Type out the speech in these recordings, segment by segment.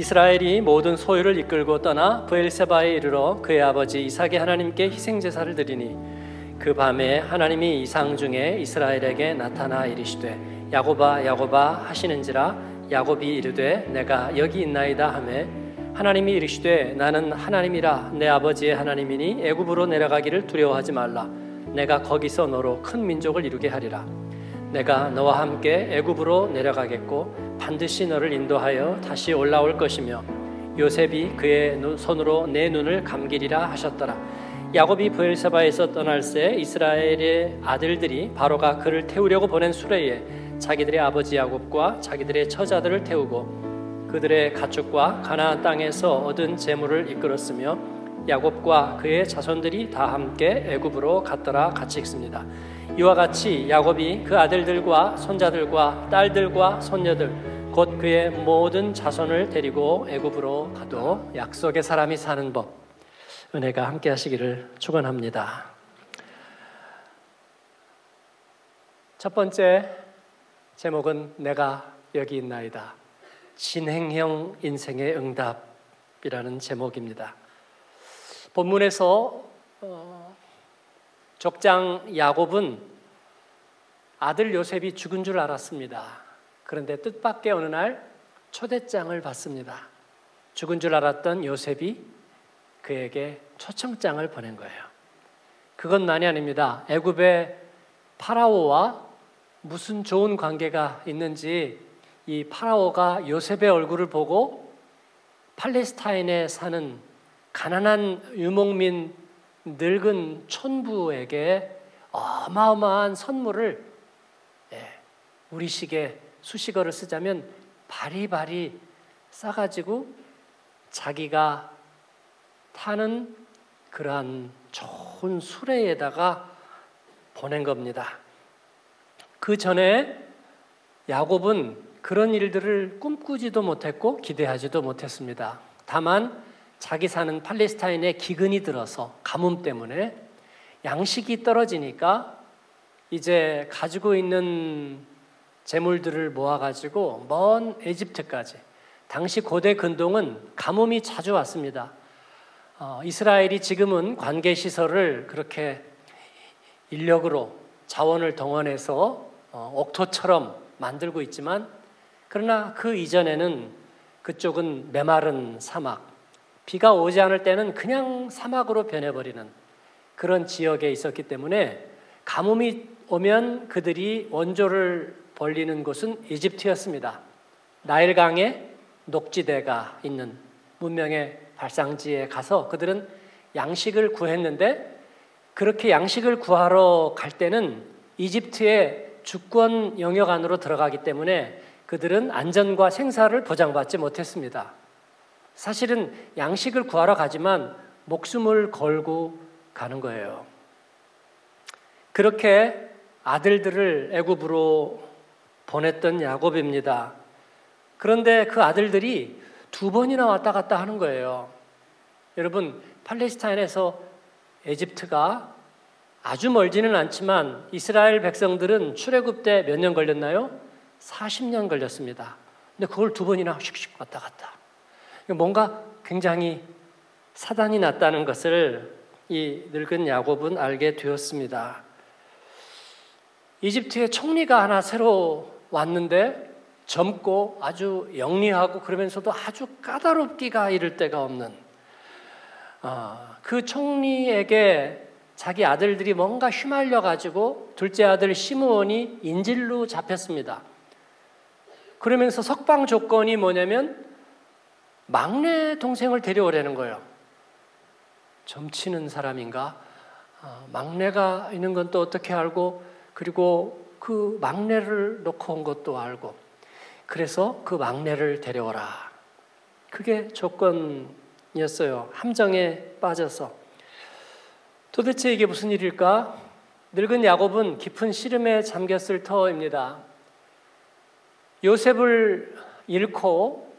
이스라엘이 모든 소유를 이끌고 떠나 브엘세바에 이르러 그의 아버지 이삭의 하나님께 희생 제사를 드리니 그 밤에 하나님이 이상 중에 이스라엘에게 나타나 이르시되 야고바 야고바 하시는지라? 야곱이 이르되 내가 여기 있나이다 하매 하나님이 이르시되 나는 하나님이라 내 아버지의 하나님이니 애굽으로 내려가기를 두려워하지 말라. 내가 거기서 너로 큰 민족을 이루게 하리라. 내가 너와 함께 애굽으로 내려가겠고 반드시 너를 인도하여 다시 올라올 것이며 요셉이 그의 손으로 내 눈을 감기리라 하셨더라. 야곱이 브엘사바에서 떠날 새 이스라엘의 아들들이 바로가 그를 태우려고 보낸 수레에 자기들의 아버지 야곱과 자기들의 처자들을 태우고 그들의 가축과 가나안 땅에서 얻은 재물을 이끌었으며 야곱과 그의 자손들이 다 함께 애굽으로 갔더라 같이 읽습니다. 이와 같이 야곱이 그 아들들과 손자들과 딸들과 손녀들 곧 그의 모든 자손을 데리고 애굽으로 가도 약속의 사람이 사는 법 은혜가 함께 하시기를 축원합니다. 첫 번째 제목은 내가 여기 있나이다. 진행형 인생의 응답이라는 제목입니다. 본문에서 어, 족장 야곱은 아들 요셉이 죽은 줄 알았습니다. 그런데 뜻밖의 어느 날 초대장을 받습니다. 죽은 줄 알았던 요셉이 그에게 초청장을 보낸 거예요. 그것만이 아닙니다. 애굽의 파라오와 무슨 좋은 관계가 있는지 이 파라오가 요셉의 얼굴을 보고 팔레스타인에 사는 가난한 유목민 늙은 촌부에게 어마어마한 선물을 예, 우리식의 수식어를 쓰자면 바리바리 싸가지고 자기가 타는 그러한 좋은 수레에다가 보낸 겁니다. 그 전에 야곱은 그런 일들을 꿈꾸지도 못했고 기대하지도 못했습니다. 다만 자기 사는 팔레스타인에 기근이 들어서 가뭄 때문에 양식이 떨어지니까 이제 가지고 있는 재물들을 모아가지고 먼 에집트까지 당시 고대 근동은 가뭄이 자주 왔습니다. 어, 이스라엘이 지금은 관계 시설을 그렇게 인력으로 자원을 동원해서 어, 옥토처럼 만들고 있지만 그러나 그 이전에는 그쪽은 메마른 사막, 비가 오지 않을 때는 그냥 사막으로 변해버리는 그런 지역에 있었기 때문에 가뭄이 오면 그들이 원조를 벌리는 곳은 이집트였습니다. 나일강에 녹지대가 있는 문명의 발상지에 가서 그들은 양식을 구했는데 그렇게 양식을 구하러 갈 때는 이집트의 주권 영역 안으로 들어가기 때문에 그들은 안전과 생사를 보장받지 못했습니다. 사실은 양식을 구하러 가지만 목숨을 걸고 가는 거예요. 그렇게 아들들을 애굽으로 보냈던 야곱입니다. 그런데 그 아들들이 두 번이나 왔다 갔다 하는 거예요. 여러분, 팔레스타인에서 에집트가 아주 멀지는 않지만 이스라엘 백성들은 출애굽 때 몇 년 걸렸나요? 40년 걸렸습니다. 근데 그걸 두 번이나 슉슉 왔다 갔다. 뭔가 굉장히 사단이 났다는 것을 이 늙은 야곱은 알게 되었습니다. 이집트에 총리가 하나 새로 왔는데 젊고 아주 영리하고 그러면서도 아주 까다롭기가 이를 데가 없는 어, 그 총리에게 자기 아들들이 뭔가 휘말려 가지고 둘째 아들 시므온이 인질로 잡혔습니다. 그러면서 석방 조건이 뭐냐면 막내 동생을 데려오라는 거예요. 점치는 사람인가? 어, 막내가 있는 건 또 어떻게 알고 그리고 그 막내를 놓고 온 것도 알고 그래서 그 막내를 데려오라. 그게 조건이었어요. 함정에 빠져서. 도대체 이게 무슨 일일까? 늙은 야곱은 깊은 시름에 잠겼을 터입니다. 요셉을 잃고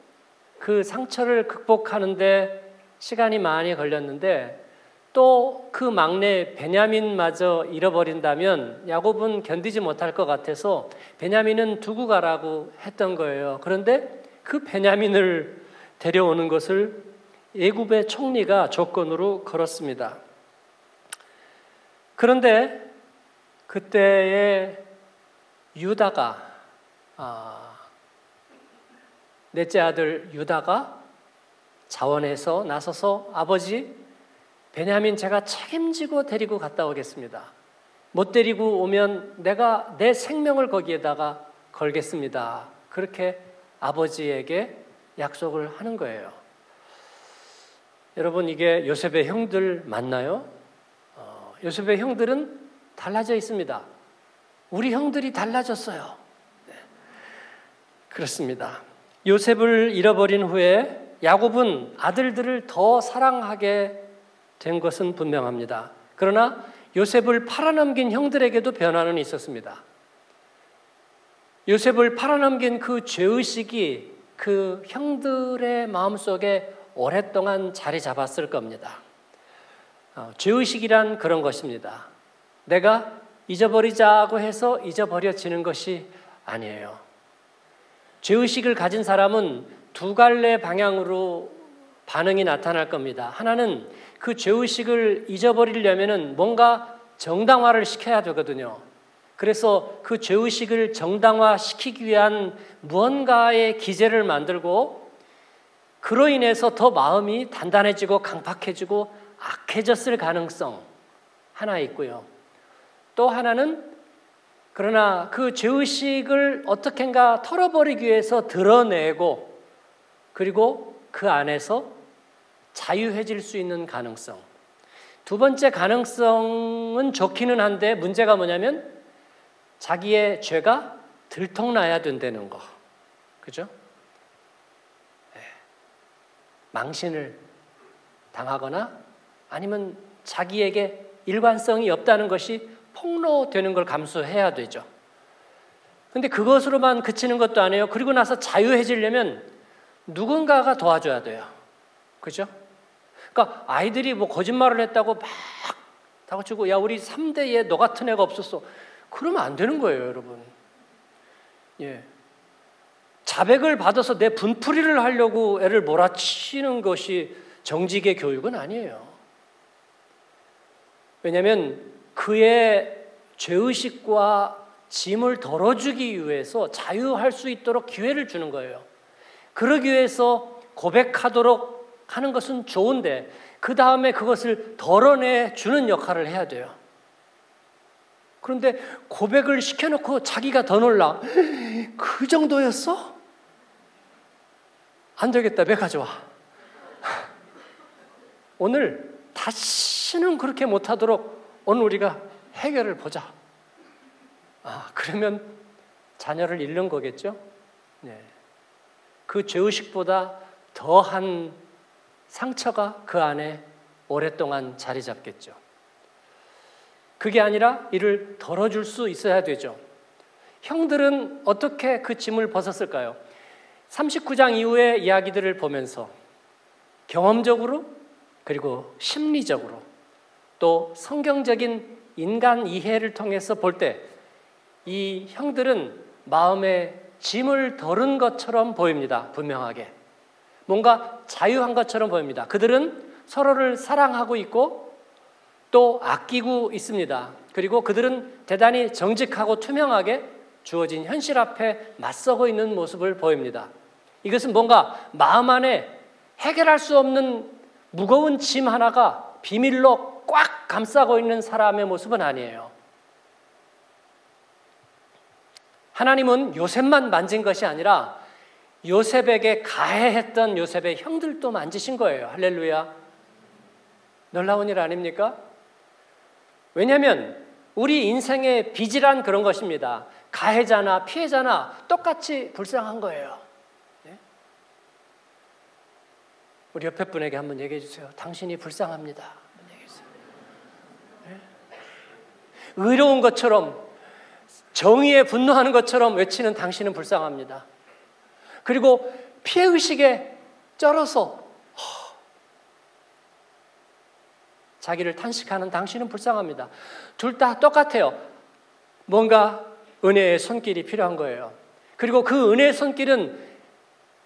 그 상처를 극복하는데 시간이 많이 걸렸는데 또 그 막내 베냐민마저 잃어버린다면 야곱은 견디지 못할 것 같아서 베냐민은 두고 가라고 했던 거예요. 그런데 그 베냐민을 데려오는 것을 애굽의 총리가 조건으로 걸었습니다. 그런데 그때의 유다가 아, 넷째 아들 유다가 자원해서 나서서 아버지 베냐민 제가 책임지고 데리고 갔다 오겠습니다. 못 데리고 오면 내가 내 생명을 거기에다가 걸겠습니다. 그렇게 아버지에게 약속을 하는 거예요. 여러분 이게 요셉의 형들 맞나요? 어, 요셉의 형들은 달라져 있습니다. 우리 형들이 달라졌어요. 네. 그렇습니다. 요셉을 잃어버린 후에 야곱은 아들들을 더 사랑하게 된 것은 분명합니다. 그러나 요셉을 팔아넘긴 형들에게도 변화는 있었습니다. 요셉을 팔아넘긴 그 죄의식이 그 형들의 마음속에 오랫동안 자리 잡았을 겁니다. 어, 죄의식이란 그런 것입니다. 내가 잊어버리자고 해서 잊어버려지는 것이 아니에요. 죄의식을 가진 사람은 두 갈래 방향으로 반응이 나타날 겁니다. 하나는 그 죄의식을 잊어버리려면 뭔가 정당화를 시켜야 되거든요. 그래서 그 죄의식을 정당화시키기 위한 무언가의 기제를 만들고 그로 인해서 더 마음이 단단해지고 강팍해지고 악해졌을 가능성 하나 있고요. 또 하나는 그러나 그 죄의식을 어떻게인가 털어버리기 위해서 드러내고 그리고 그 안에서 자유해질 수 있는 가능성. 두 번째 가능성은 좋기는 한데 문제가 뭐냐면 자기의 죄가 들통나야 된다는 거. 그죠? 네. 망신을 당하거나 아니면 자기에게 일관성이 없다는 것이 폭로되는 걸 감수해야 되죠. 근데 그것으로만 그치는 것도 아니에요. 그리고 나서 자유해지려면 누군가가 도와줘야 돼요. 그죠? 그러니까 아이들이 뭐 거짓말을 했다고 막 다고치고 야 우리 3대에 너 같은 애가 없었어. 그러면 안 되는 거예요, 여러분. 예. 자백을 받아서 내 분풀이를 하려고 애를 몰아치는 것이 정직의 교육은 아니에요. 왜냐하면 그의 죄의식과 짐을 덜어주기 위해서 자유할 수 있도록 기회를 주는 거예요. 그러기 위해서 고백하도록 하는 것은 좋은데 그 다음에 그것을 덜어내 주는 역할을 해야 돼요. 그런데 고백을 시켜놓고 자기가 더 놀라. 그 정도였어? 안 되겠다. 매 가져와. 오늘 다시는 그렇게 못하도록 오늘 우리가 해결을 보자. 아, 그러면 자녀를 잃는 거겠죠? 네. 그 죄의식보다 더한 상처가 그 안에 오랫동안 자리 잡겠죠. 그게 아니라 이를 덜어줄 수 있어야 되죠. 형들은 어떻게 그 짐을 벗었을까요? 39장 이후의 이야기들을 보면서 경험적으로 그리고 심리적으로 또 성경적인 인간 이해를 통해서 볼 때 이 형들은 마음에 짐을 덜은 것처럼 보입니다. 분명하게. 뭔가 자유한 것처럼 보입니다. 그들은 서로를 사랑하고 있고 또 아끼고 있습니다. 그리고 그들은 대단히 정직하고 투명하게 주어진 현실 앞에 맞서고 있는 모습을 보입니다. 이것은 뭔가 마음 안에 해결할 수 없는 무거운 짐 하나가 비밀로 꽉 감싸고 있는 사람의 모습은 아니에요. 하나님은 요셉만 만진 것이 아니라 요셉에게 가해했던 요셉의 형들도 만지신 거예요. 할렐루야. 놀라운 일 아닙니까? 왜냐하면 우리 인생의 빚이란 그런 것입니다. 가해자나 피해자나 똑같이 불쌍한 거예요. 네? 우리 옆에 분에게 한번 얘기해 주세요. 당신이 불쌍합니다. 네? 의로운 것처럼 정의에 분노하는 것처럼 외치는 당신은 불쌍합니다. 그리고 피해 의식에 쩔어서 자기를 탄식하는 당신은 불쌍합니다. 둘 다 똑같아요. 뭔가 은혜의 손길이 필요한 거예요. 그리고 그 은혜의 손길은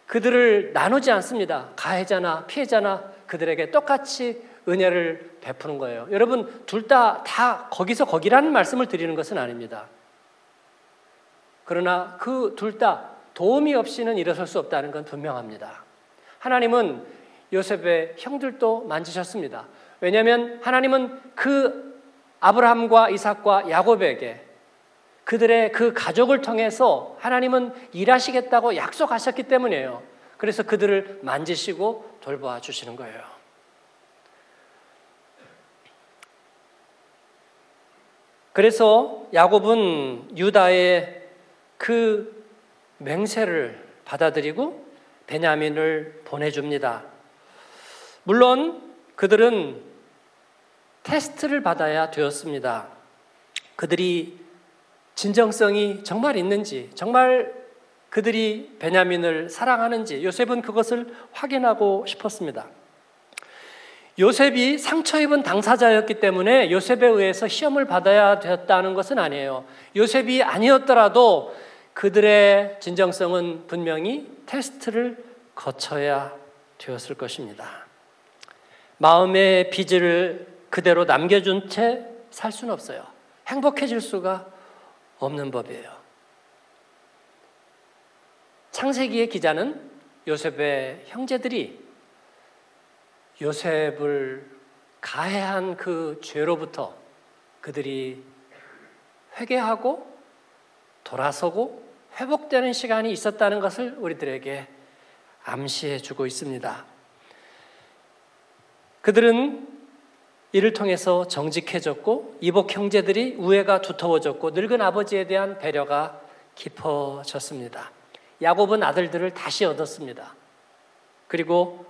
그들을 나누지 않습니다. 가해자나 피해자나 그들에게 똑같이 은혜를 베푸는 거예요. 여러분, 둘 다 다 거기서 거기라는 말씀을 드리는 것은 아닙니다. 그러나 그 둘 다 도움이 없이는 일어설 수 없다는 건 분명합니다. 하나님은 요셉의 형들도 만지셨습니다. 왜냐하면 하나님은 그 아브라함과 이삭과 야곱에게 그들의 그 가족을 통해서 하나님은 일하시겠다고 약속하셨기 때문이에요. 그래서 그들을 만지시고 돌보아 주시는 거예요. 그래서 야곱은 유다의 그 맹세를 받아들이고 베냐민을 보내줍니다. 물론 그들은 테스트를 받아야 되었습니다. 그들이 진정성이 정말 있는지, 정말 그들이 베냐민을 사랑하는지 요셉은 그것을 확인하고 싶었습니다. 요셉이 상처 입은 당사자였기 때문에 요셉에 의해서 시험을 받아야 되었다는 것은 아니에요. 요셉이 아니었더라도 그들의 진정성은 분명히 테스트를 거쳐야 되었을 것입니다. 마음의 빚을 그대로 남겨준 채 살 수는 없어요. 행복해질 수가 없는 법이에요. 창세기의 기자는 요셉의 형제들이 요셉을 가해한 그 죄로부터 그들이 회개하고 돌아서고 회복되는 시간이 있었다는 것을 우리들에게 암시해 주고 있습니다. 그들은 이를 통해서 정직해졌고 이복 형제들이 우애가 두터워졌고 늙은 아버지에 대한 배려가 깊어졌습니다. 야곱은 아들들을 다시 얻었습니다. 그리고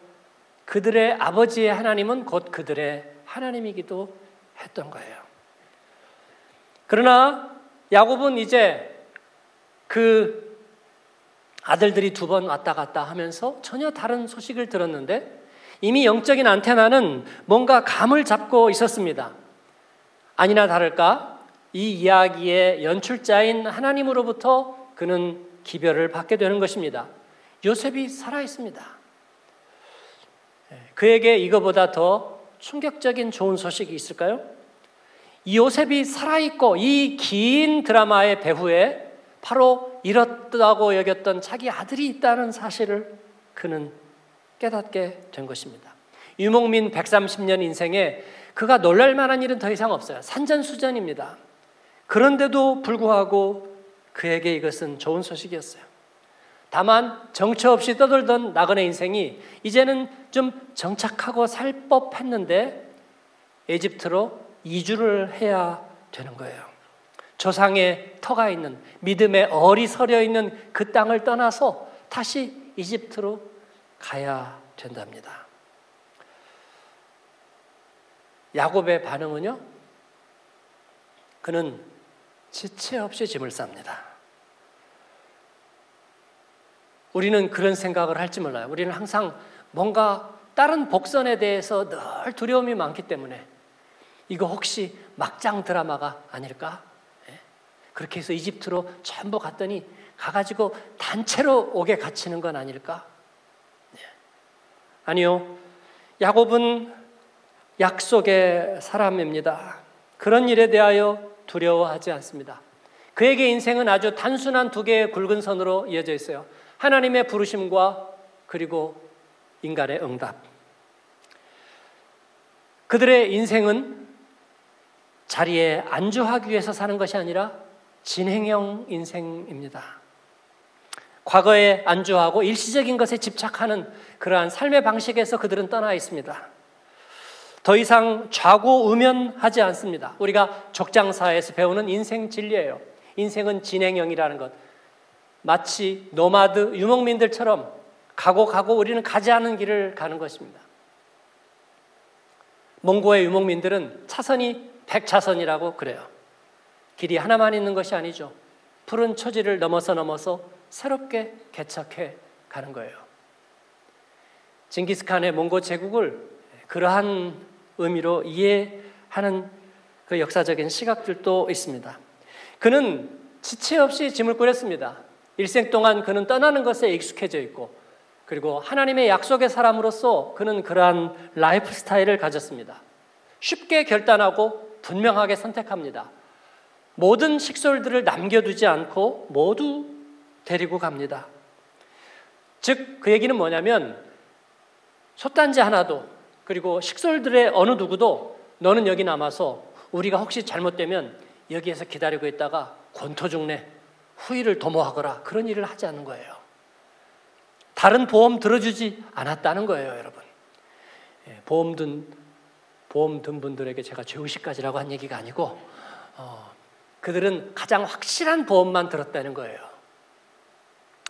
그들의 아버지의 하나님은 곧 그들의 하나님이기도 했던 거예요. 그러나 야곱은 이제 그 아들들이 두 번 왔다 갔다 하면서 전혀 다른 소식을 들었는데 이미 영적인 안테나는 뭔가 감을 잡고 있었습니다. 아니나 다를까 이 이야기의 연출자인 하나님으로부터 그는 기별을 받게 되는 것입니다. 요셉이 살아 있습니다. 예, 그에게 이거보다 더 충격적인 좋은 소식이 있을까요? 이 요셉이 살아있고 이 긴 드라마의 배후에 바로 잃었다고 여겼던 자기 아들이 있다는 사실을 그는 깨닫게 된 것입니다. 유목민 130년 인생에 그가 놀랄 만한 일은 더 이상 없어요. 산전수전입니다. 그런데도 불구하고 그에게 이것은 좋은 소식이었어요. 다만 정처 없이 떠돌던 나그네 인생이 이제는 좀 정착하고 살 법했는데 에집트로 이주를 해야 되는 거예요. 조상의 터가 있는 믿음의 얼이 서려 있는 그 땅을 떠나서 다시 이집트로 가야 된답니다. 야곱의 반응은요? 그는 지체 없이 짐을 쌉니다. 우리는 그런 생각을 할지 몰라요. 우리는 항상 뭔가 다른 복선에 대해서 늘 두려움이 많기 때문에 이거 혹시 막장 드라마가 아닐까? 예? 그렇게 해서 이집트로 전부 갔더니 가가지고 단체로 오게 갇히는 건 아닐까? 아니요. 야곱은 약속의 사람입니다. 그런 일에 대하여 두려워하지 않습니다. 그에게 인생은 아주 단순한 두 개의 굵은 선으로 이어져 있어요. 하나님의 부르심과 그리고 인간의 응답. 그들의 인생은 자리에 안주하기 위해서 사는 것이 아니라 진행형 인생입니다. 과거에 안주하고 일시적인 것에 집착하는 그러한 삶의 방식에서 그들은 떠나 있습니다. 더 이상 좌고 우면하지 않습니다. 우리가 족장사에서 배우는 인생 진리예요. 인생은 진행형이라는 것. 마치 노마드 유목민들처럼 가고 가고 우리는 가지 않은 길을 가는 것입니다. 몽고의 유목민들은 차선이 100차선이라고 그래요. 길이 하나만 있는 것이 아니죠. 푸른 초지를 넘어서 넘어서 새롭게 개척해 가는 거예요. 징기스칸의 몽고 제국을 그러한 의미로 이해하는 그 역사적인 시각들도 있습니다. 그는 지체 없이 짐을 꾸렸습니다. 일생 동안 그는 떠나는 것에 익숙해져 있고 그리고 하나님의 약속의 사람으로서 그는 그러한 라이프 스타일을 가졌습니다. 쉽게 결단하고 분명하게 선택합니다. 모든 식솔들을 남겨두지 않고 모두 데리고 갑니다. 즉, 그 얘기는 뭐냐면, 솥단지 하나도, 그리고 식솔들의 어느 누구도 너는 여기 남아서 우리가 혹시 잘못되면 여기에서 기다리고 있다가 권토 중내 후일을 도모하거라 그런 일을 하지 않는 거예요. 다른 보험 들어주지 않았다는 거예요, 여러분. 예, 보험 든 보험 든 분들에게 제가 죄의식까지라고 한 얘기가 아니고 어, 그들은 가장 확실한 보험만 들었다는 거예요.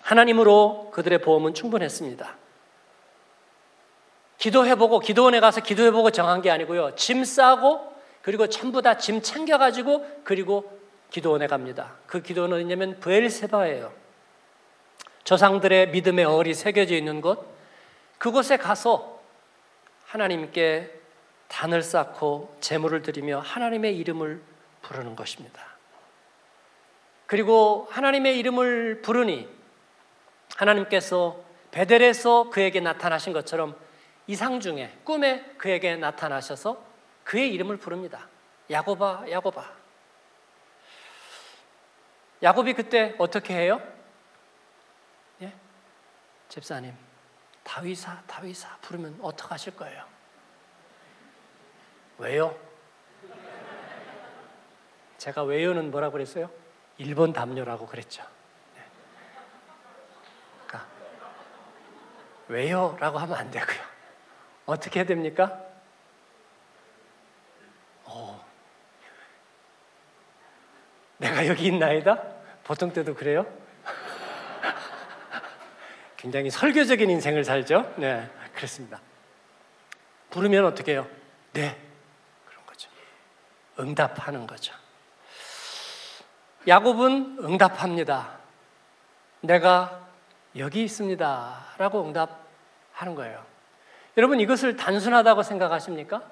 하나님으로 그들의 보험은 충분했습니다. 기도해보고 기도원에 가서 기도해보고 정한 게 아니고요. 짐 싸고 그리고 전부 다 짐 챙겨가지고 그리고 기도원에 갑니다. 그 기도원은 어디냐면 브엘세바예요. 조상들의 믿음의 얼이 새겨져 있는 곳 그곳에 가서 하나님께 단을 쌓고 제물을 드리며 하나님의 이름을 부르는 것입니다. 그리고 하나님의 이름을 부르니 하나님께서 베델에서 그에게 나타나신 것처럼 이상 중에 꿈에 그에게 나타나셔서 그의 이름을 부릅니다. 야고바, 야고바. 야곱이 그때 어떻게 해요? 예? 집사님, 다위사, 다위사 부르면 어떡 하실 거예요? 왜요? 제가 왜요는 뭐라고 그랬어요? 일본 담요라고 그랬죠. 네. 그러니까 왜요라고 하면 안 되고요. 어떻게 해야 됩니까? 내가 여기 있나이다? 보통 때도 그래요? 굉장히 설교적인 인생을 살죠. 네, 그렇습니다. 부르면 어떻게 해요? 네, 그런 거죠. 응답하는 거죠. 야곱은 응답합니다. 내가 여기 있습니다. 라고 응답하는 거예요. 여러분 이것을 단순하다고 생각하십니까?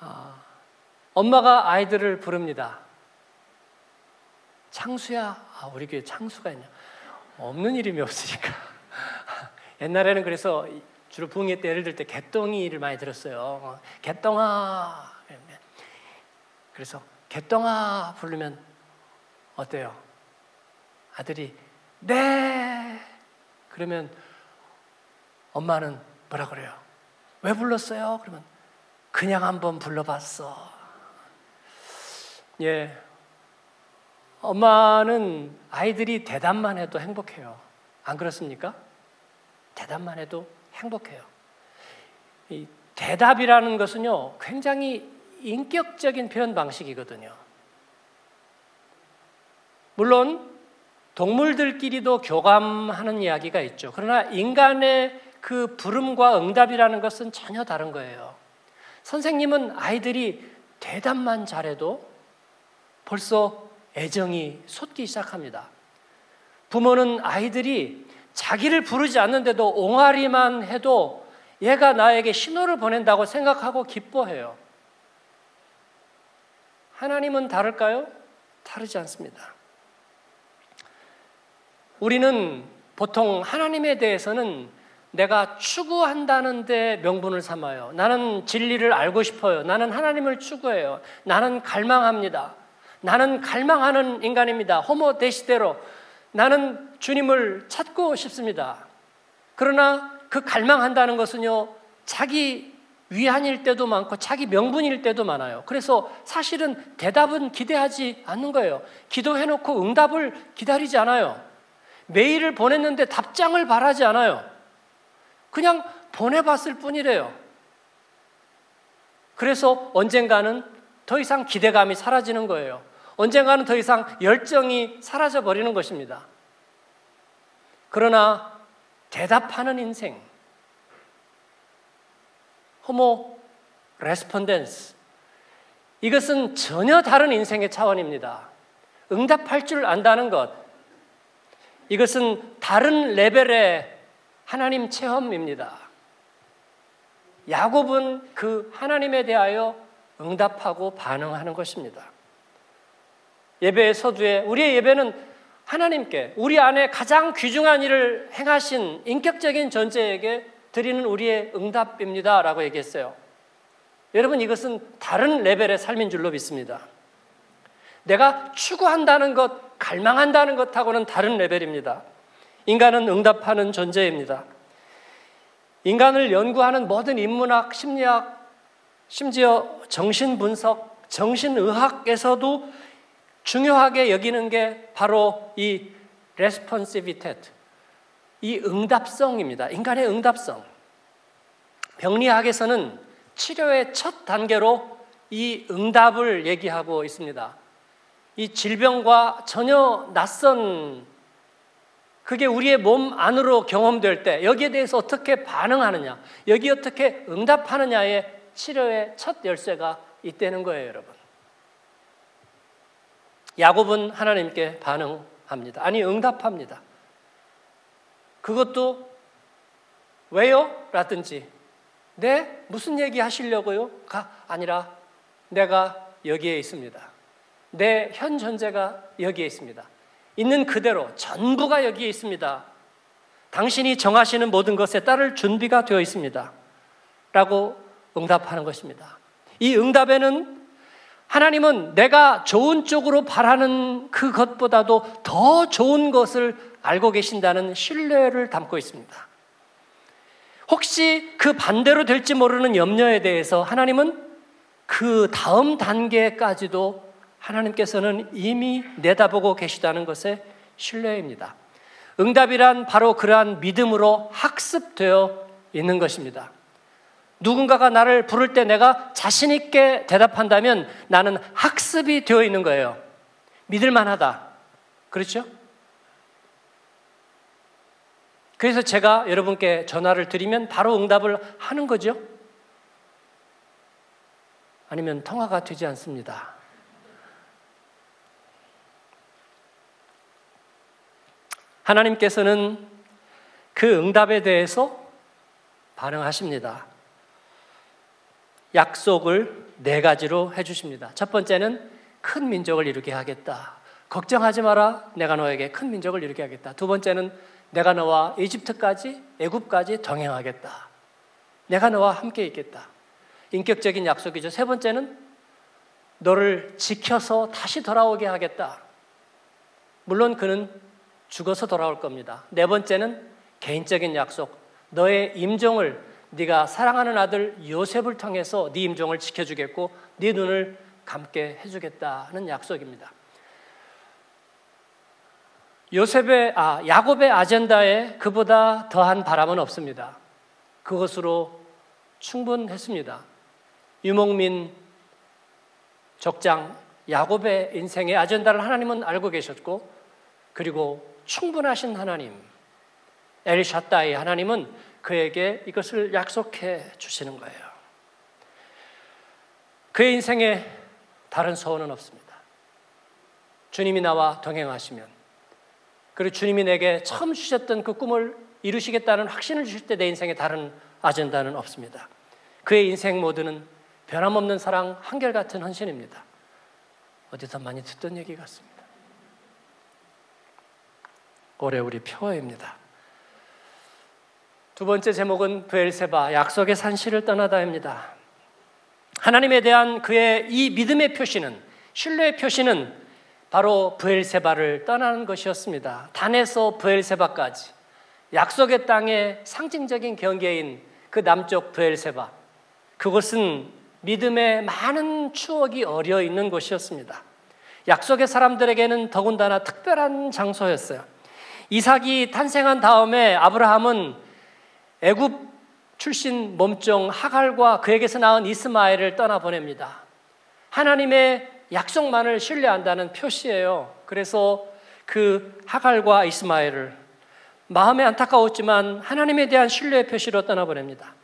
아, 엄마가 아이들을 부릅니다. 창수야, 아, 우리 교회 창수가 있냐? 없는 이름이 없으니까. 옛날에는 그래서 주로 부흥회 때 예를 들 때 개똥이를 많이 들었어요. 개똥아. 그래서 개똥아 부르면 어때요? 아들이 네. 그러면 엄마는 뭐라 그래요? 왜 불렀어요? 그러면 그냥 한번 불러봤어. 예. 엄마는 아이들이 대답만 해도 행복해요. 안 그렇습니까? 대답만 해도 행복해요. 이 대답이라는 것은요, 굉장히 인격적인 표현 방식이거든요. 물론, 동물들끼리도 교감하는 이야기가 있죠. 그러나 인간의 그 부름과 응답이라는 것은 전혀 다른 거예요. 선생님은 아이들이 대답만 잘해도 벌써 애정이 솟기 시작합니다. 부모는 아이들이 자기를 부르지 않는데도 옹알이만 해도 얘가 나에게 신호를 보낸다고 생각하고 기뻐해요. 하나님은 다를까요? 다르지 않습니다. 우리는 보통 하나님에 대해서는 내가 추구한다는데 명분을 삼아요. 나는 진리를 알고 싶어요. 나는 하나님을 추구해요. 나는 갈망합니다. 나는 갈망하는 인간입니다. 호모 데시대로 나는 주님을 찾고 싶습니다. 그러나 그 갈망한다는 것은요, 자기 위안일 때도 많고 자기 명분일 때도 많아요. 그래서 사실은 대답은 기대하지 않는 거예요. 기도해놓고 응답을 기다리지 않아요. 메일을 보냈는데 답장을 바라지 않아요. 그냥 보내봤을 뿐이래요. 그래서 언젠가는 더 이상 기대감이 사라지는 거예요. 언젠가는 더 이상 열정이 사라져 버리는 것입니다. 그러나 대답하는 인생, 호모 레스폰덴스, 이것은 전혀 다른 인생의 차원입니다. 응답할 줄 안다는 것, 이것은 다른 레벨의 하나님 체험입니다. 야곱은 그 하나님에 대하여 응답하고 반응하는 것입니다. 예배의 서두에 우리의 예배는 하나님께 우리 안에 가장 귀중한 일을 행하신 인격적인 존재에게 드리는 우리의 응답입니다 라고 얘기했어요. 여러분 이것은 다른 레벨의 삶인 줄로 믿습니다. 내가 추구한다는 것, 갈망한다는 것하고는 다른 레벨입니다. 인간은 응답하는 존재입니다. 인간을 연구하는 모든 인문학, 심리학, 심지어 정신분석, 정신의학에서도 중요하게 여기는 게 바로 이 responsivitet, 이 응답성입니다. 인간의 응답성. 병리학에서는 치료의 첫 단계로 이 응답을 얘기하고 있습니다. 이 질병과 전혀 낯선 그게 우리의 몸 안으로 경험될 때 여기에 대해서 어떻게 반응하느냐, 여기 어떻게 응답하느냐의 치료의 첫 열쇠가 있다는 거예요, 여러분. 야곱은 하나님께 반응합니다. 아니, 응답합니다. 그것도 왜요? 라든지, 네? 무슨 얘기 하시려고요? 가 아니라 내가 여기에 있습니다. 내 현 존재가 여기에 있습니다. 있는 그대로 전부가 여기에 있습니다. 당신이 정하시는 모든 것에 따를 준비가 되어 있습니다. 라고 응답하는 것입니다. 이 응답에는 하나님은 내가 좋은 쪽으로 바라는 그것보다도 더 좋은 것을 알고 계신다는 신뢰를 담고 있습니다. 혹시 그 반대로 될지 모르는 염려에 대해서 하나님은 그 다음 단계까지도 하나님께서는 이미 내다보고 계시다는 것에 신뢰입니다. 응답이란 바로 그러한 믿음으로 학습되어 있는 것입니다. 누군가가 나를 부를 때 내가 자신있게 대답한다면 나는 학습이 되어 있는 거예요. 믿을만 하다. 그렇죠? 그래서 제가 여러분께 전화를 드리면 바로 응답을 하는 거죠? 아니면 통화가 되지 않습니다. 하나님께서는 그 응답에 대해서 반응하십니다. 약속을 네 가지로 해주십니다. 첫 번째는 큰 민족을 이루게 하겠다. 걱정하지 마라. 내가 너에게 큰 민족을 이루게 하겠다. 두 번째는 내가 너와 이집트까지, 애굽까지 동행하겠다. 내가 너와 함께 있겠다. 인격적인 약속이죠. 세 번째는 너를 지켜서 다시 돌아오게 하겠다. 물론 그는 죽어서 돌아올 겁니다. 네 번째는 개인적인 약속. 너의 임종을 네가 사랑하는 아들 요셉을 통해서 네 임종을 지켜주겠고 네 눈을 감게 해주겠다는 약속입니다. 요셉의 아 야곱의 아젠다에 그보다 더한 바람은 없습니다. 그것으로 충분했습니다. 유목민 적장 야곱의 인생의 아젠다를 하나님은 알고 계셨고 그리고 충분하신 하나님, 엘샤다이 하나님은 그에게 이것을 약속해 주시는 거예요. 그의 인생에 다른 소원은 없습니다. 주님이 나와 동행하시면, 그리고 주님이 내게 처음 주셨던 그 꿈을 이루시겠다는 확신을 주실 때 내 인생에 다른 아젠다는 없습니다. 그의 인생 모두는 변함없는 사랑, 한결같은 헌신입니다. 어디서 많이 듣던 얘기 같습니다. 올해 우리 표어입니다. 두 번째 제목은 브엘세바 약속의 산실을 떠나다입니다. 하나님에 대한 그의 이 믿음의 표시는 신뢰의 표시는 바로 브엘세바를 떠나는 것이었습니다. 단에서 브엘세바까지 약속의 땅의 상징적인 경계인 그 남쪽 브엘세바 그곳은 믿음의 많은 추억이 어려 있는 곳이었습니다. 약속의 사람들에게는 더군다나 특별한 장소였어요. 이삭이 탄생한 다음에 아브라함은 애굽 출신 몸종 하갈과 그에게서 낳은 이스마엘을 떠나 보냅니다. 하나님의 약속만을 신뢰한다는 표시예요. 그래서 그 하갈과 이스마엘을 마음에 안타까웠지만 하나님에 대한 신뢰의 표시로 떠나보냅니다.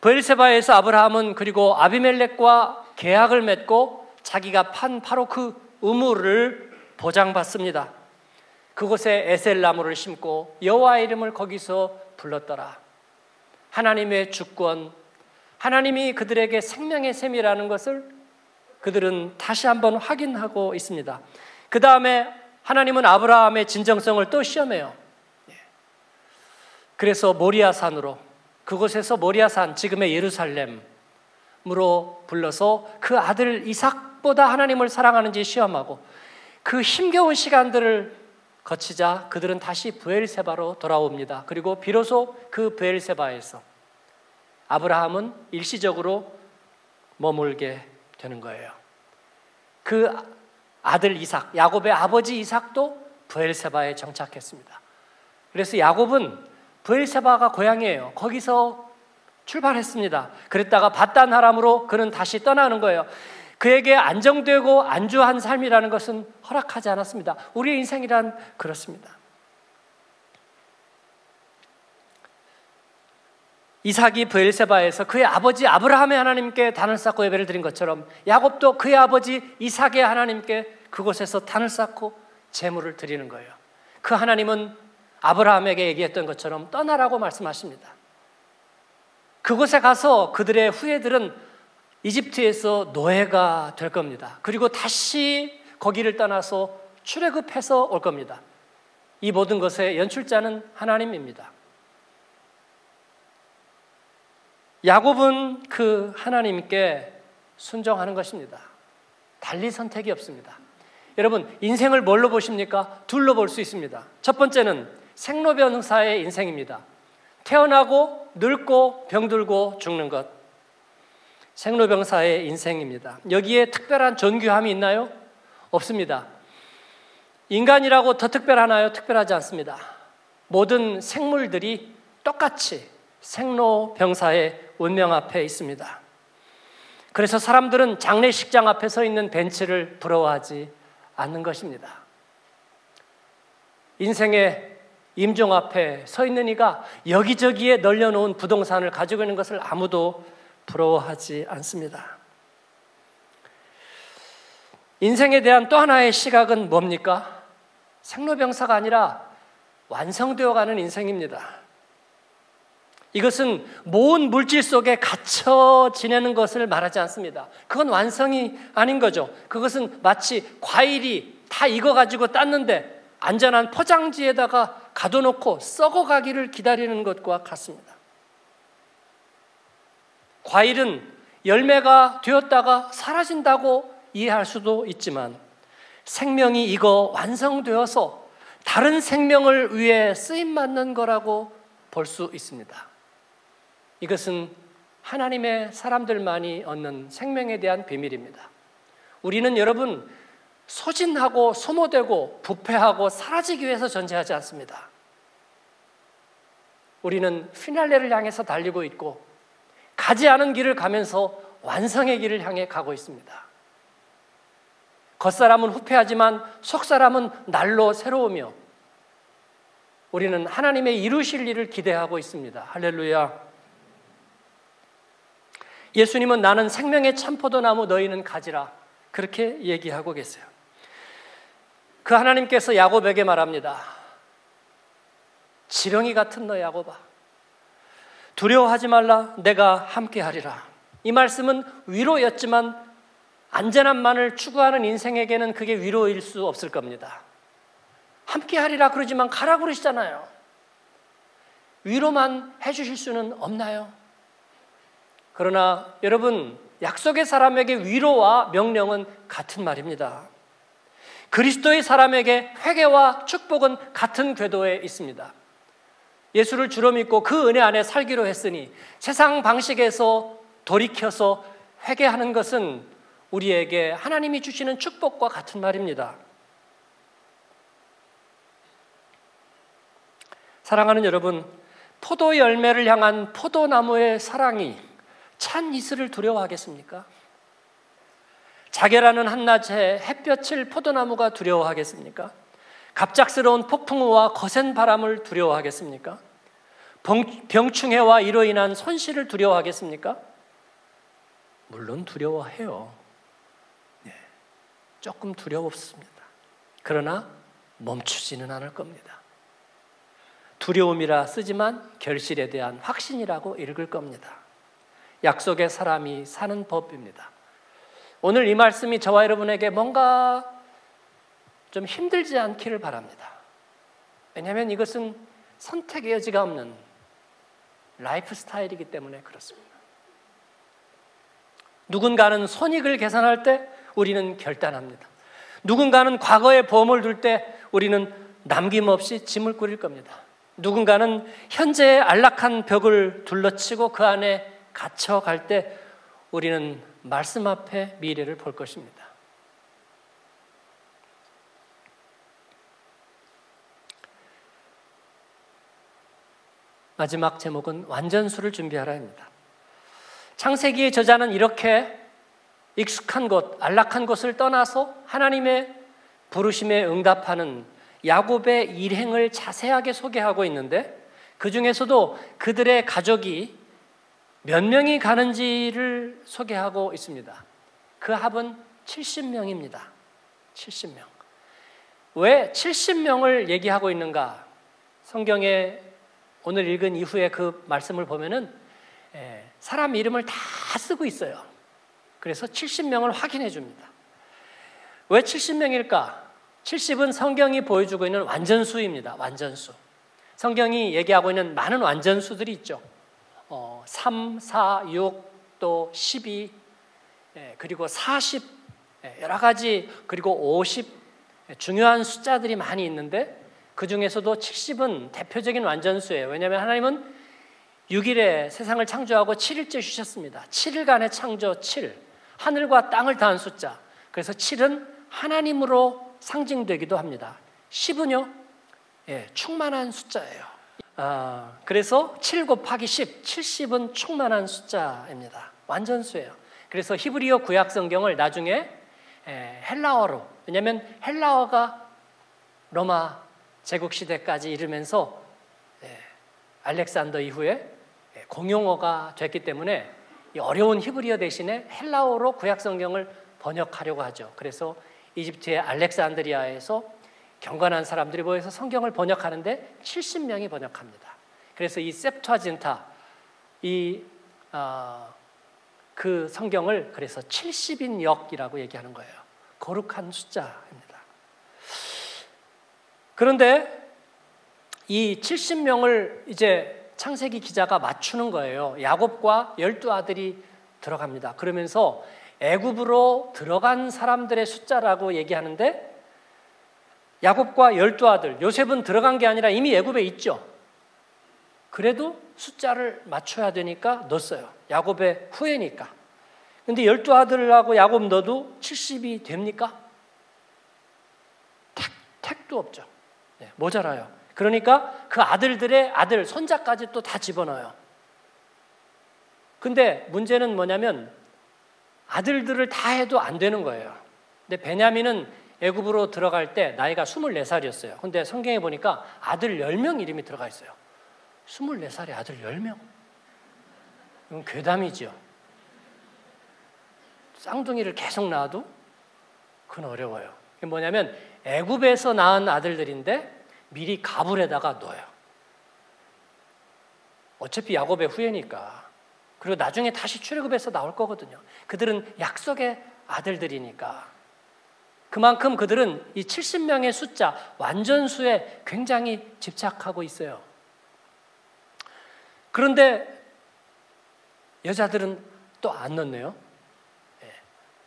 브엘세바에서 아브라함은 그리고 아비멜렉과 계약을 맺고 자기가 판 바로 그 우물을 보장받습니다. 그곳에 에셀 나무를 심고 여호와 이름을 거기서 불렀더라. 하나님의 주권, 하나님이 그들에게 생명의 셈이라는 것을 그들은 다시 한번 확인하고 있습니다. 그 다음에 하나님은 아브라함의 진정성을 또 시험해요. 예. 그래서 모리아산으로 그곳에서 모리아산 지금의 예루살렘으로 불러서 그 아들 이삭보다 하나님을 사랑하는지 시험하고 그 힘겨운 시간들을 거치자 그들은 다시 부엘세바로 돌아옵니다. 그리고 비로소 그 부엘세바에서 아브라함은 일시적으로 머물게 되는 거예요. 그 아들 이삭, 야곱의 아버지 이삭도 부엘세바에 정착했습니다. 그래서 야곱은 부엘세바가 고향이에요. 거기서 출발했습니다. 그랬다가 바단 하람으로 그는 다시 떠나는 거예요. 그에게 안정되고 안주한 삶이라는 것은 허락하지 않았습니다. 우리의 인생이란 그렇습니다. 이삭이 브엘세바에서 그의 아버지 아브라함의 하나님께 단을 쌓고 예배를 드린 것처럼 야곱도 그의 아버지 이삭의 하나님께 그곳에서 단을 쌓고 제물을 드리는 거예요. 그 하나님은 아브라함에게 얘기했던 것처럼 떠나라고 말씀하십니다. 그곳에 가서 그들의 후예들은 이집트에서 노예가 될 겁니다. 그리고 다시 거기를 떠나서 출애굽해서 올 겁니다. 이 모든 것의 연출자는 하나님입니다. 야곱은 그 하나님께 순종하는 것입니다. 달리 선택이 없습니다. 여러분, 인생을 뭘로 보십니까? 둘로 볼 수 있습니다. 첫 번째는 생로병사의 인생입니다. 태어나고 늙고 병들고 죽는 것. 생로병사의 인생입니다. 여기에 특별한 존귀함이 있나요? 없습니다. 인간이라고 더 특별하나요? 특별하지 않습니다. 모든 생물들이 똑같이 생로병사의 운명 앞에 있습니다. 그래서 사람들은 장례식장 앞에 서 있는 벤츠를 부러워하지 않는 것입니다. 인생의 임종 앞에 서 있는 이가 여기저기에 널려놓은 부동산을 가지고 있는 것을 아무도 부러워하지 않습니다. 인생에 대한 또 하나의 시각은 뭡니까? 생로병사가 아니라 완성되어 가는 인생입니다. 이것은 모은 물질 속에 갇혀 지내는 것을 말하지 않습니다. 그건 완성이 아닌 거죠. 그것은 마치 과일이 다 익어가지고 땄는데 안전한 포장지에다가 가둬놓고 썩어가기를 기다리는 것과 같습니다. 과일은 열매가 되었다가 사라진다고 이해할 수도 있지만 생명이 익어 완성되어서 다른 생명을 위해 쓰임받는 거라고 볼 수 있습니다. 이것은 하나님의 사람들만이 얻는 생명에 대한 비밀입니다. 우리는 여러분 소진하고 소모되고 부패하고 사라지기 위해서 존재하지 않습니다. 우리는 피날레를 향해서 달리고 있고 가지 않은 길을 가면서 완성의 길을 향해 가고 있습니다. 겉사람은 후패하지만 속사람은 날로 새로우며 우리는 하나님의 이루실 일을 기대하고 있습니다. 할렐루야. 예수님은 나는 생명의 참포도나무 너희는 가지라 그렇게 얘기하고 계세요. 그 하나님께서 야곱에게 말합니다. 지렁이 같은 너 야곱아 두려워하지 말라 내가 함께 하리라. 이 말씀은 위로였지만 안전함만을 추구하는 인생에게는 그게 위로일 수 없을 겁니다. 함께 하리라 그러지만 가라 그러시잖아요. 위로만 해주실 수는 없나요? 그러나 여러분, 약속의 사람에게 위로와 명령은 같은 말입니다. 그리스도의 사람에게 회개와 축복은 같은 궤도에 있습니다. 예수를 주로 믿고 그 은혜 안에 살기로 했으니 세상 방식에서 돌이켜서 회개하는 것은 우리에게 하나님이 주시는 축복과 같은 말입니다. 사랑하는 여러분, 포도 열매를 향한 포도나무의 사랑이 찬 이슬을 두려워하겠습니까? 자결하는 한낮에 햇볕을 포도나무가 두려워하겠습니까? 갑작스러운 폭풍우와 거센 바람을 두려워하겠습니까? 병충해와 이로 인한 손실을 두려워하겠습니까? 물론 두려워해요. 네, 조금 두려웠습니다. 그러나 멈추지는 않을 겁니다. 두려움이라 쓰지만 결실에 대한 확신이라고 읽을 겁니다. 약속의 사람이 사는 법입니다. 오늘 이 말씀이 저와 여러분에게 뭔가 좀 힘들지 않기를 바랍니다. 왜냐하면 이것은 선택의 여지가 없는 라이프 스타일이기 때문에 그렇습니다. 누군가는 손익을 계산할 때 우리는 결단합니다. 누군가는 과거의 보험을 둘 때 우리는 남김없이 짐을 꾸릴 겁니다. 누군가는 현재의 안락한 벽을 둘러치고 그 안에 갇혀갈 때 우리는 말씀 앞에 미래를 볼 것입니다. 마지막 제목은 완전수를 준비하라입니다. 창세기의 저자는 이렇게 익숙한 곳, 안락한 곳을 떠나서 하나님의 부르심에 응답하는 야곱의 일행을 자세하게 소개하고 있는데 그 중에서도 그들의 가족이 몇 명이 가는지를 소개하고 있습니다. 그 합은 70명입니다. 70명. 왜 70명을 얘기하고 있는가? 성경에 오늘 읽은 이후에 그 말씀을 보면은 예, 사람 이름을 다 쓰고 있어요. 그래서 70명을 확인해 줍니다. 왜 70명일까? 70은 성경이 보여주고 있는 완전수입니다. 완전수. 성경이 얘기하고 있는 많은 완전수들이 있죠. 어, 3, 4, 6, 또 12, 예, 그리고 40, 예, 여러 가지, 그리고 50, 예, 중요한 숫자들이 많이 있는데 그 중에서도 70은 대표적인 완전수예요. 왜냐하면 하나님은 6일에 세상을 창조하고 7일째 쉬셨습니다. 7일간의 창조 7. 하늘과 땅을 다한 숫자. 그래서 7은 하나님으로 상징되기도 합니다. 10은요, 예, 충만한 숫자예요. 아, 그래서 7 곱하기 10, 70은 충만한 숫자입니다. 완전수예요. 그래서 히브리어 구약 성경을 나중에 예, 헬라어로, 왜냐하면 헬라어가 로마 제국 시대까지 이르면서 예, 알렉산더 이후에 예, 공용어가 됐기 때문에 어려운 히브리어 대신에 헬라어로 구약 성경을 번역하려고 하죠. 그래서 이집트의 알렉산드리아에서 경건한 사람들이 모여서 성경을 번역하는데 70명이 번역합니다. 그래서 이 septuaginta 이그 어, 그 성경을 그래서 70인 역이라고 얘기하는 거예요. 거룩한 숫자입니다. 그런데 이 70명을 이제 창세기 기자가 맞추는 거예요. 야곱과 열두 아들이 들어갑니다. 그러면서 애굽으로 들어간 사람들의 숫자라고 얘기하는데 야곱과 열두 아들 요셉은 들어간 게 아니라 이미 애굽에 있죠. 그래도 숫자를 맞춰야 되니까 넣었어요. 야곱의 후예니까. 근데 열두 아들하고 야곱 넣어도 70이 됩니까? 택, 택도 없죠. 네, 모자라요. 그러니까 그 아들들의 아들, 손자까지 또 다 집어넣어요. 근데 문제는 뭐냐면 아들들을 다 해도 안 되는 거예요. 근데 베냐민은 애굽으로 들어갈 때 나이가 24살이었어요. 근데 성경에 보니까 아들 10명 이름이 들어가 있어요. 24살에 아들 10명? 이건 괴담이죠. 쌍둥이를 계속 낳아도 그건 어려워요. 뭐냐면 애굽에서 낳은 아들들인데 미리 가불에다가 넣어요. 어차피 야곱의 후예니까. 그리고 나중에 다시 출애굽해서 나올 거거든요. 그들은 약속의 아들들이니까. 그만큼 그들은 이 70명의 숫자 완전수에 굉장히 집착하고 있어요. 그런데 여자들은 또 안 넣네요. 예.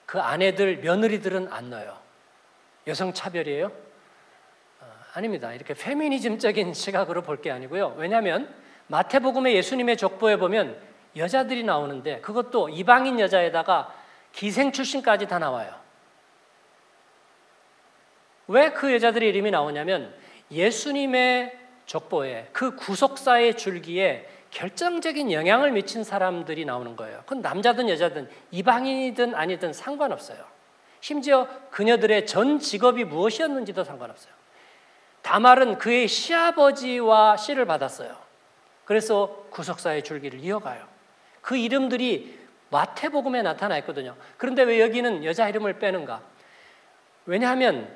그 아내들, 며느리들은 안 넣어요. 여성 차별이에요? 어, 아닙니다. 이렇게 페미니즘적인 시각으로 볼 게 아니고요. 왜냐하면 마태복음의 예수님의 족보에 보면 여자들이 나오는데 그것도 이방인 여자에다가 기생 출신까지 다 나와요. 왜 그 여자들의 이름이 나오냐면 예수님의 족보에 그 구속사의 줄기에 결정적인 영향을 미친 사람들이 나오는 거예요. 그건 남자든 여자든 이방인이든 아니든 상관없어요. 심지어 그녀들의 전 직업이 무엇이었는지도 상관없어요. 다말은 그의 시아버지와 씨를 받았어요. 그래서 구속사의 줄기를 이어가요. 그 이름들이 마태복음에 나타나 있거든요. 그런데 왜 여기는 여자 이름을 빼는가? 왜냐하면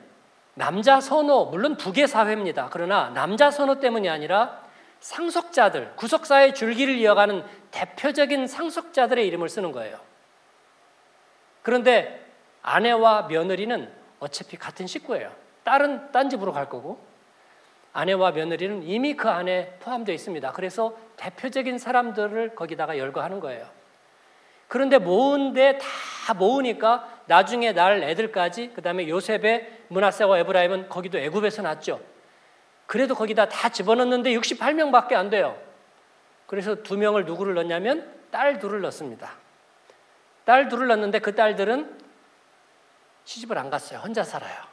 남자 선호, 물론 북의 사회입니다. 그러나 남자 선호 때문이 아니라 상속자들, 구속사의 줄기를 이어가는 대표적인 상속자들의 이름을 쓰는 거예요. 그런데 아내와 며느리는 어차피 같은 식구예요. 딸은 딴 집으로 갈 거고 아내와 며느리는 이미 그 안에 포함되어 있습니다. 그래서 대표적인 사람들을 거기다가 열거하는 거예요. 그런데 모은데 다 모으니까 나중에 날 애들까지 그다음에 요셉의 문하세와 에브라임은 거기도 애굽에서 났죠. 그래도 거기다 다 집어넣는데 68명밖에 안 돼요. 그래서 두 명을 누구를 넣냐면 딸 둘을 넣습니다. 딸 둘을 넣는데 그 딸들은 시집을 안 갔어요. 혼자 살아요.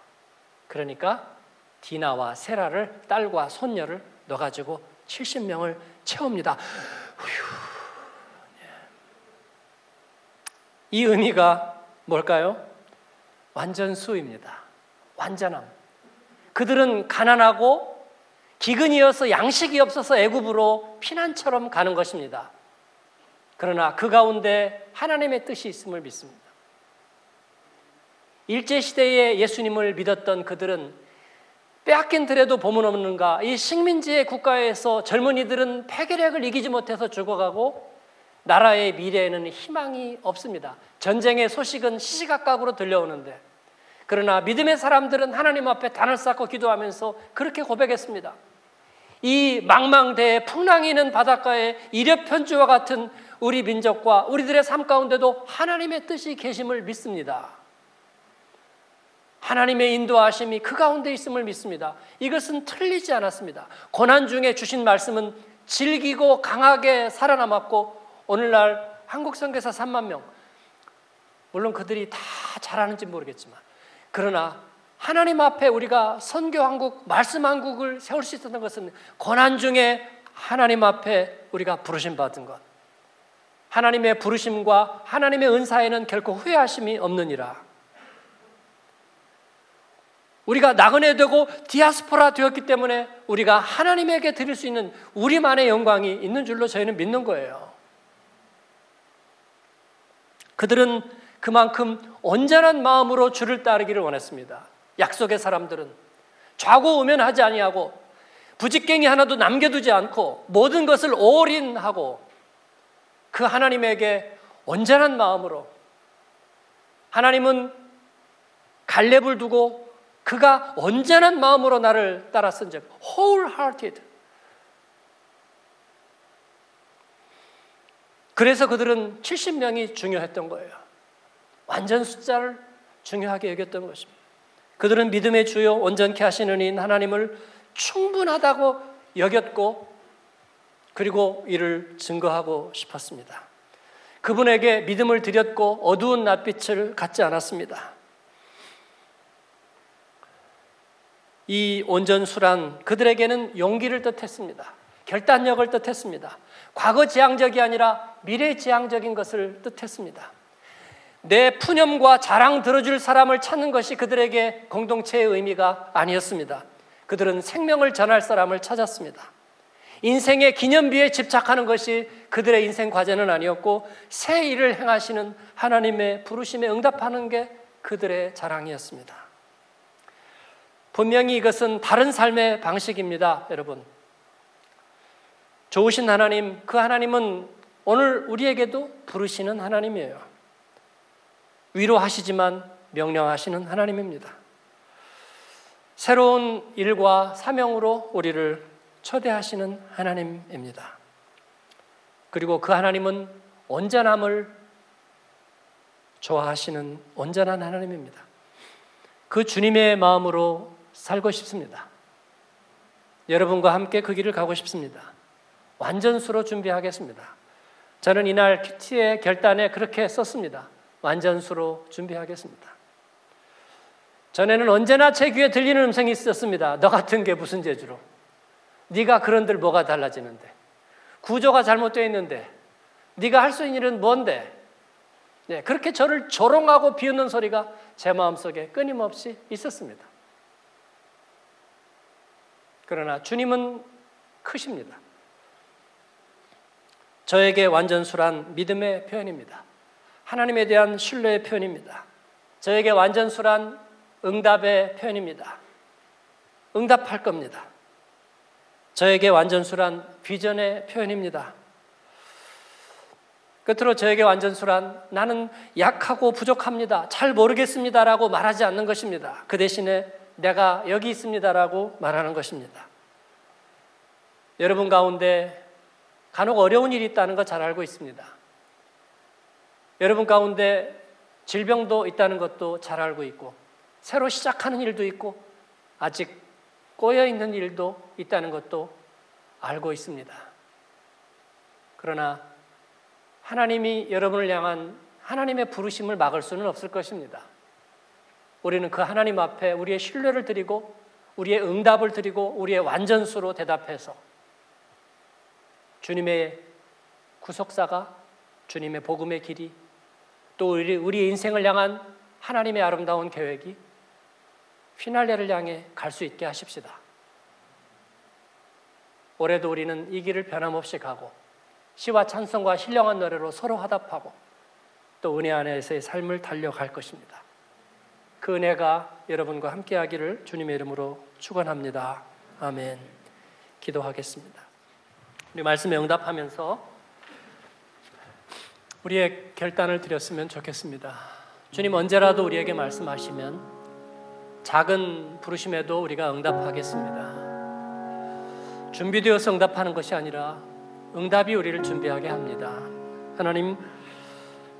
그러니까 디나와 세라를 딸과 손녀를 넣어가지고 70명을 채웁니다. 예. 이 의미가 뭘까요? 완전수입니다. 완전함. 그들은 가난하고 기근이어서 양식이 없어서 애굽으로 피난처럼 가는 것입니다. 그러나 그 가운데 하나님의 뜻이 있음을 믿습니다. 일제 시대에 예수님을 믿었던 그들은 빼앗긴 들에도 보문 없는가? 이 식민지의 국가에서 젊은이들은 폐결핵을 이기지 못해서 죽어가고 나라의 미래에는 희망이 없습니다. 전쟁의 소식은 시시각각으로 들려오는데 그러나 믿음의 사람들은 하나님 앞에 단을 쌓고 기도하면서 그렇게 고백했습니다. 이 망망대해 풍랑이는 바닷가에 이력편주와 같은 우리 민족과 우리들의 삶 가운데도 하나님의 뜻이 계심을 믿습니다. 하나님의 인도하심이 그 가운데 있음을 믿습니다. 이것은 틀리지 않았습니다. 고난 중에 주신 말씀은 질기고 강하게 살아남았고 오늘날 한국 선교사 3만 명 물론 그들이 다 잘하는지 모르겠지만 그러나 하나님 앞에 우리가 선교 한국 말씀 한국을 세울 수 있었던 것은 고난 중에 하나님 앞에 우리가 부르심 받은 것. 하나님의 부르심과 하나님의 은사에는 결코 후회하심이 없느니라. 우리가 나그네 되고 디아스포라 되었기 때문에 우리가 하나님에게 드릴 수 있는 우리만의 영광이 있는 줄로 저희는 믿는 거예요. 그들은 그만큼 온전한 마음으로 주를 따르기를 원했습니다. 약속의 사람들은 좌고 우면하지 아니하고 부직갱이 하나도 남겨두지 않고 모든 것을 올인하고 그 하나님에게 온전한 마음으로 하나님은 갈렙을 두고 그가 온전한 마음으로 나를 따랐은 즉 wholehearted. 그래서 그들은 70명이 중요했던 거예요. 완전 숫자를 중요하게 여겼던 것입니다. 그들은 믿음의 주요 온전케 하시는 인 하나님을 충분하다고 여겼고 그리고 이를 증거하고 싶었습니다. 그분에게 믿음을 드렸고 어두운 낯빛을 갖지 않았습니다. 이 온전 수란 그들에게는 용기를 뜻했습니다. 결단력을 뜻했습니다. 과거 지향적이 아니라 미래 지향적인 것을 뜻했습니다. 내 푸념과 자랑 들어줄 사람을 찾는 것이 그들에게 공동체의 의미가 아니었습니다. 그들은 생명을 전할 사람을 찾았습니다. 인생의 기념비에 집착하는 것이 그들의 인생 과제는 아니었고 새 일을 행하시는 하나님의 부르심에 응답하는 게 그들의 자랑이었습니다. 분명히 이것은 다른 삶의 방식입니다, 여러분. 좋으신 하나님, 그 하나님은 오늘 우리에게도 부르시는 하나님이에요. 위로하시지만 명령하시는 하나님입니다. 새로운 일과 사명으로 우리를 초대하시는 하나님입니다. 그리고 그 하나님은 온전함을 좋아하시는 온전한 하나님입니다. 그 주님의 마음으로 살고 싶습니다. 여러분과 함께 그 길을 가고 싶습니다. 완전수로 준비하겠습니다. 저는 이날 큐티의 결단에 그렇게 썼습니다. 완전수로 준비하겠습니다. 전에는 언제나 제 귀에 들리는 음성이 있었습니다. 너 같은 게 무슨 재주로? 네가 그런들 뭐가 달라지는데? 구조가 잘못되어 있는데 네가 할 수 있는 일은 뭔데? 네, 그렇게 저를 조롱하고 비웃는 소리가 제 마음속에 끊임없이 있었습니다. 그러나 주님은 크십니다. 저에게 완전수란 믿음의 표현입니다. 하나님에 대한 신뢰의 표현입니다. 저에게 완전수란 응답의 표현입니다. 응답할 겁니다. 저에게 완전수란 비전의 표현입니다. 끝으로 저에게 완전수란 나는 약하고 부족합니다. 잘 모르겠습니다라고 말하지 않는 것입니다. 그 대신에 내가 여기 있습니다라고 말하는 것입니다. 여러분 가운데 간혹 어려운 일이 있다는 거 잘 알고 있습니다. 여러분 가운데 질병도 있다는 것도 잘 알고 있고 새로 시작하는 일도 있고 아직 꼬여 있는 일도 있다는 것도 알고 있습니다. 그러나 하나님이 여러분을 향한 하나님의 부르심을 막을 수는 없을 것입니다. 우리는 그 하나님 앞에 우리의 신뢰를 드리고 우리의 응답을 드리고 우리의 완전수로 대답해서 주님의 구속사가 주님의 복음의 길이 또 우리 우리의 인생을 향한 하나님의 아름다운 계획이 피날레를 향해 갈 수 있게 하십시다. 올해도 우리는 이 길을 변함없이 가고 시와 찬송과 신령한 노래로 서로 화답하고 또 은혜 안에서의 삶을 달려갈 것입니다. 그 은혜가 여러분과 함께 하기를 주님의 이름으로 축원합니다. 아멘. 기도하겠습니다. 우리 말씀에 응답하면서 우리의 결단을 드렸으면 좋겠습니다. 주님 언제라도 우리에게 말씀하시면 작은 부르심에도 우리가 응답하겠습니다. 준비되어서 응답하는 것이 아니라 응답이 우리를 준비하게 합니다. 하나님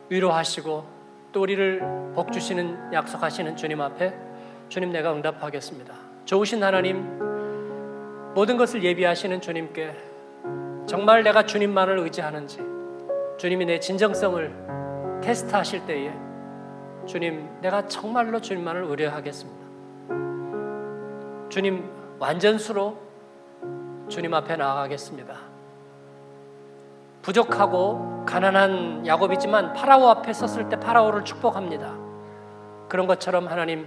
위로하시고 또 우리를 복 주시는 약속하시는 주님 앞에 주님 내가 응답하겠습니다. 좋으신 하나님 모든 것을 예비하시는 주님께 정말 내가 주님만을 의지하는지 주님이 내 진정성을 테스트하실 때에 주님 내가 정말로 주님만을 의뢰하겠습니다. 주님 완전수로 주님 앞에 나아가겠습니다. 부족하고 가난한 야곱이지만 파라오 앞에 섰을 때 파라오를 축복합니다. 그런 것처럼 하나님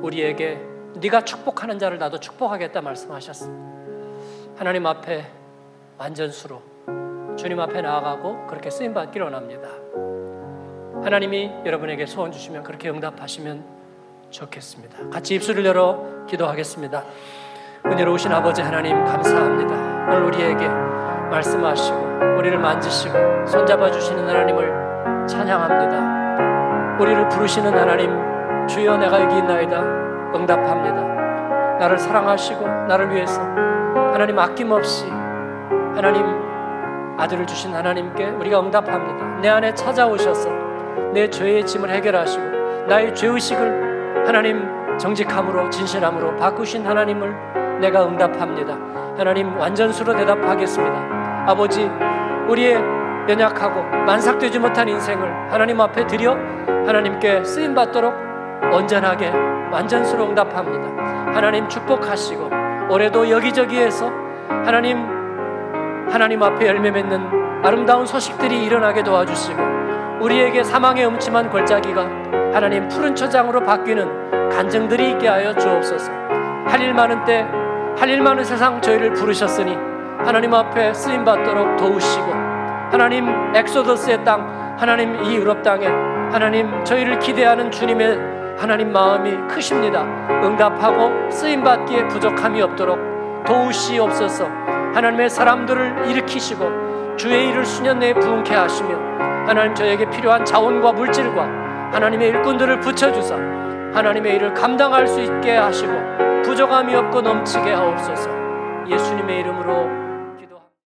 우리에게 네가 축복하는 자를 나도 축복하겠다 말씀하셨습니다. 하나님 앞에 완전수로 주님 앞에 나아가고 그렇게 쓰임 받기를 원합니다. 하나님이 여러분에게 소원 주시면 그렇게 응답하시면 좋겠습니다. 같이 입술을 열어 기도하겠습니다. 은혜로우신 아버지 하나님 감사합니다. 오늘 우리에게 말씀하시고 우리를 만지시고 손잡아 주시는 하나님을 찬양합니다. 우리를 부르시는 하나님 주여 내가 여기 있나이다 응답합니다. 나를 사랑하시고 나를 위해서 하나님 아낌없이 하나님 아들을 주신 하나님께 우리가 응답합니다. 내 안에 찾아오셔서 내 죄의 짐을 해결하시고 나의 죄 의식을 하나님 정직함으로 진실함으로 바꾸신 하나님을 내가 응답합니다. 하나님 완전수로 대답하겠습니다. 아버지 우리의 연약하고 만삭되지 못한 인생을 하나님 앞에 드려 하나님께 쓰임 받도록 온전하게 완전수로 응답합니다. 하나님 축복하시고 올해도 여기저기에서 하나님 하나님 앞에 열매 맺는 아름다운 소식들이 일어나게 도와주시고 우리에게 사망의 음침한 골짜기가 하나님 푸른 초장으로 바뀌는 간증들이 있게 하여 주옵소서. 할 일 많은 때, 할 일 많은 세상 저희를 부르셨으니 하나님 앞에 쓰임 받도록 도우시고 하나님 엑소더스의 땅, 하나님 이 유럽 땅에 하나님 저희를 기대하는 주님의 하나님 마음이 크십니다. 응답하고 쓰임 받기에 부족함이 없도록 도우시옵소서. 하나님의 사람들을 일으키시고 주의 일을 수년 내에 부흥케 하시며 하나님 저에게 필요한 자원과 물질과 하나님의 일꾼들을 붙여 주사 하나님의 일을 감당할 수 있게 하시고 부족함이 없고 넘치게 하옵소서 예수님의 이름으로